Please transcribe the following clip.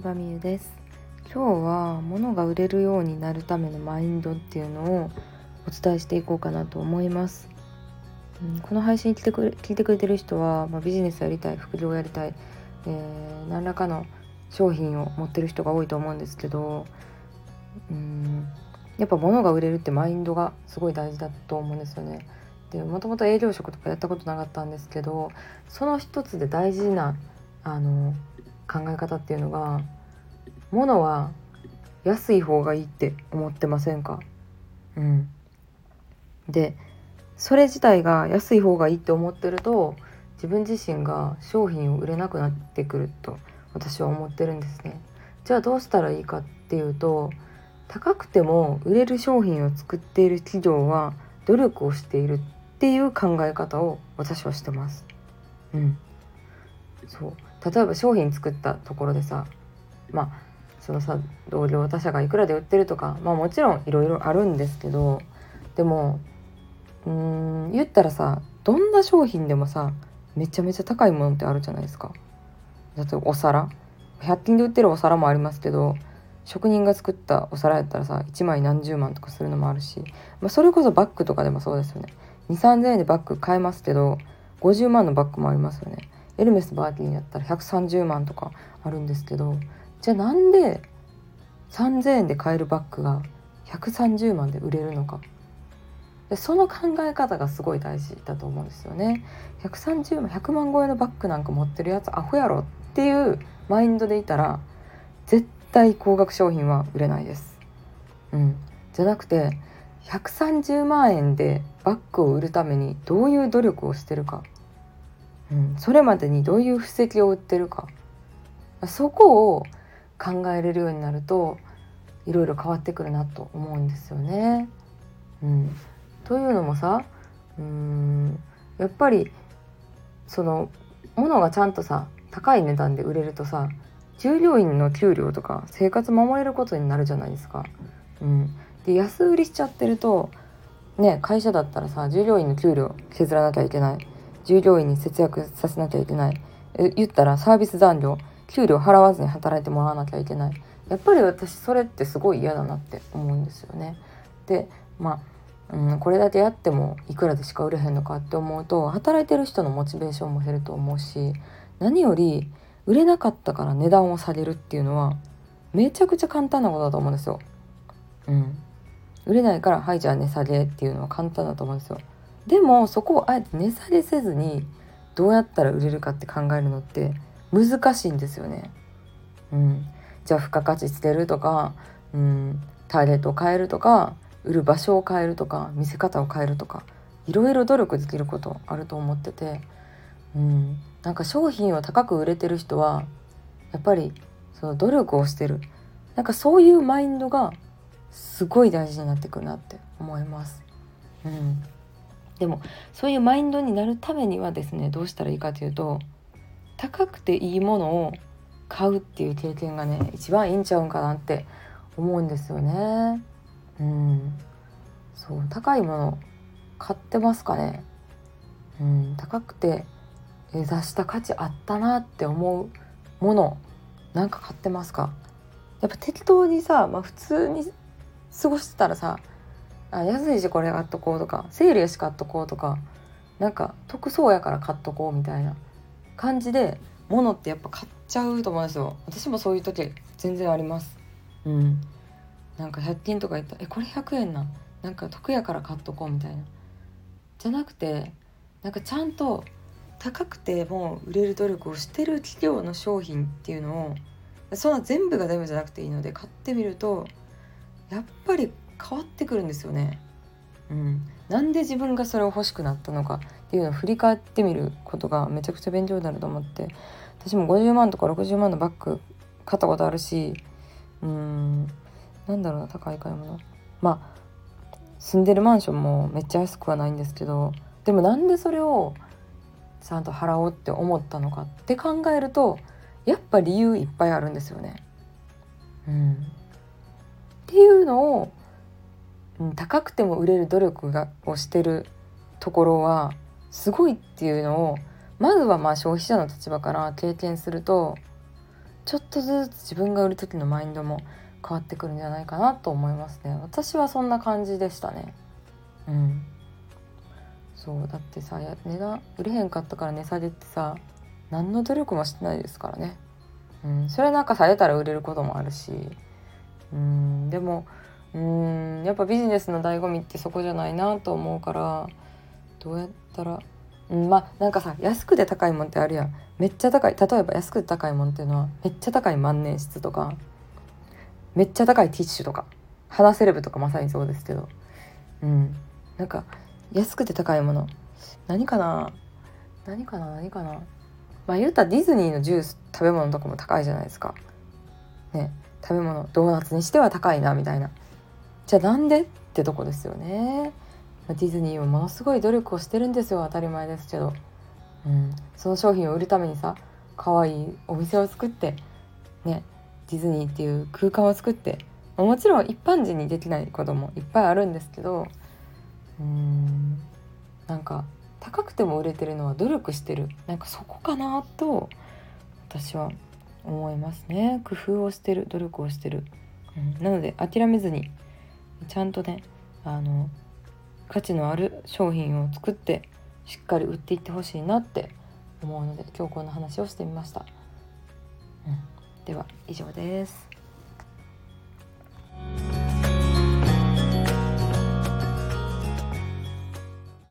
バミユです。今日は物が売れるようになるためのマインドっていうのをお伝えしていこうかなと思います、うん、この配信聞いてくれ聞いてくれてる人は、まあ、ビジネスやりたい副業やりたい、えー、何らかの商品を持ってる人が多いと思うんですけどうんやっぱ物が売れるってマインドがすごい大事だと思うんですよね。でもともと営業職とかやったことなかったんですけどその一つで大事なあの考え方っていうのが物は安い方がいいって思ってませんか？うん。でそれ自体が安い方がいいって思ってると自分自身が商品を売れなくなってくると私は思ってるんですね。じゃあどうしたらいいかっていうと高くても売れる商品を作っている企業は努力をしているっていう考え方を私はしてます。うん。そう。例えば商品作ったところでさまあそのさ同業他社がいくらで売ってるとかまあもちろんいろいろあるんですけどでもうん言ったらさどんな商品でもさめちゃめちゃ高いものってあるじゃないですか。例えばお皿。100均で売ってるお皿もありますけど職人が作ったお皿やったらさ1枚何十万とかするのもあるし、まあ、それこそバッグとかでもそうですよね。2 3 0 0 0円でバッグ買えますけど50万のバッグもありますよね。エルメスバーティーやったら130万とかあるんですけどじゃあなんで3,000円で買えるバッグが130万で売れるのかでその考え方がすごい大事だと思うんですよね。130万100万超えのバッグなんか持ってるやつアホやろっていうマインドでいたら絶対高額商品は売れないです。うん、じゃなくて130万円でバッグを売るためにどういう努力をしてるかうん、それまでにどういう布石を売ってるかそこを考えれるようになるといろいろ変わってくるなと思うんですよね。うん、というのもさうんやっぱりその物がちゃんとさ高い値段で売れるとさ従業員の給料とか生活守れることになるじゃないですか。うん、で安売りしちゃってるとね会社だったらさ従業員の給料削らなきゃいけない。従業員に節約させなきゃいけない言ったらサービス残業給料払わずに働いてもらわなきゃいけないやっぱり私それってすごい嫌だなって思うんですよね。でまあ、うん、これだけやってもいくらでしか売れへんのかって思うと働いてる人のモチベーションも減ると思うし何より売れなかったから値段を下げるっていうのはめちゃくちゃ簡単なことだと思うんですよ。うん、売れないからはいじゃあ値下げっていうのは簡単だと思うんですよ。でもそこをあえて値下げせずにどうやったら売れるかって考えるのって難しいんですよね。うん、じゃあ付加価値つけるとか、うん、ターゲットを変えるとか売る場所を変えるとか見せ方を変えるとかいろいろ努力できることあると思ってて、うん、なんか商品を高く売れてる人はやっぱりその努力をしてる。なんかそういうマインドがすごい大事になってくるなって思います。うん。でもそういうマインドになるためにはですねどうしたらいいかというと高くていいものを買うっていう経験がね一番いいんちゃうんかなって思うんですよね。うん、そう高いもの買ってますかね。うん、高くて出した価値あったなって思うものなんか買ってますか？やっぱ適当にさ、まあ、普通に過ごしてたらさあ安いしこれ買っとこうとかセールやし買っとこうとかなんか得そうやから買っとこうみたいな感じで物ってやっぱ買っちゃうと思うんですよ。私もそういう時全然あります。うん。なんか100均とか言ったら「えこれ100円ななんか得やから買っとこう」みたいな。じゃなくてなんかちゃんと高くても売れる努力をしてる企業の商品っていうのをそんな全部がダメじゃなくていいので買ってみるとやっぱり変わってくるんですよね。うん、なんで自分がそれを欲しくなったのかっていうのを振り返ってみることがめちゃくちゃ勉強になると思って。私も50万とか60万のバッグ買ったことあるしうん。なんだろうな高い買い物。まあ住んでるマンションもめっちゃ安くはないんですけどでもなんでそれをちゃんと払おうって思ったのかって考えるとやっぱ理由いっぱいあるんですよね。うん、っていうのをうん、高くても売れる努力がをしてるところはすごいっていうのをまずはまあ消費者の立場から経験するとちょっとずつ自分が売る時のマインドも変わってくるんじゃないかなと思いますね。私はそんな感じでしたね。うん。そうだってさ値段売れへんかったから値下げってさ何の努力もしてないですからね。うん。それなんかされたら売れることもあるし。うん。でもうん。やっぱビジネスの醍醐味ってそこじゃないなと思うからどうやったらうんまあなんかさ安くて高いもんってあるやん。めっちゃ高い例えば安くて高いもんっていうのはめっちゃ高い万年筆とかめっちゃ高いティッシュとか鼻セレブとかまさにそうですけど。うん。なんか安くて高いもの何かな何かな何かな。まあ言うたらディズニーのジュース食べ物とかも高いじゃないですか。ね。食べ物ドーナツにしては高いなみたいな。じゃあなんでってとこですよね。ディズニーはものすごい努力をしてるんですよ。当たり前ですけど、うん、その商品を売るためにさ可愛いお店を作ってねディズニーっていう空間を作ってもちろん一般人にできないこともいっぱいあるんですけどうーんなんか高くても売れてるのは努力してる。なんかそこかなと私は思いますね。工夫をしてる努力をしてる、うん、なので諦めずにちゃんとねあの価値のある商品を作ってしっかり売っていってほしいなって思うので今日こんな話をしてみました。うん、では以上です。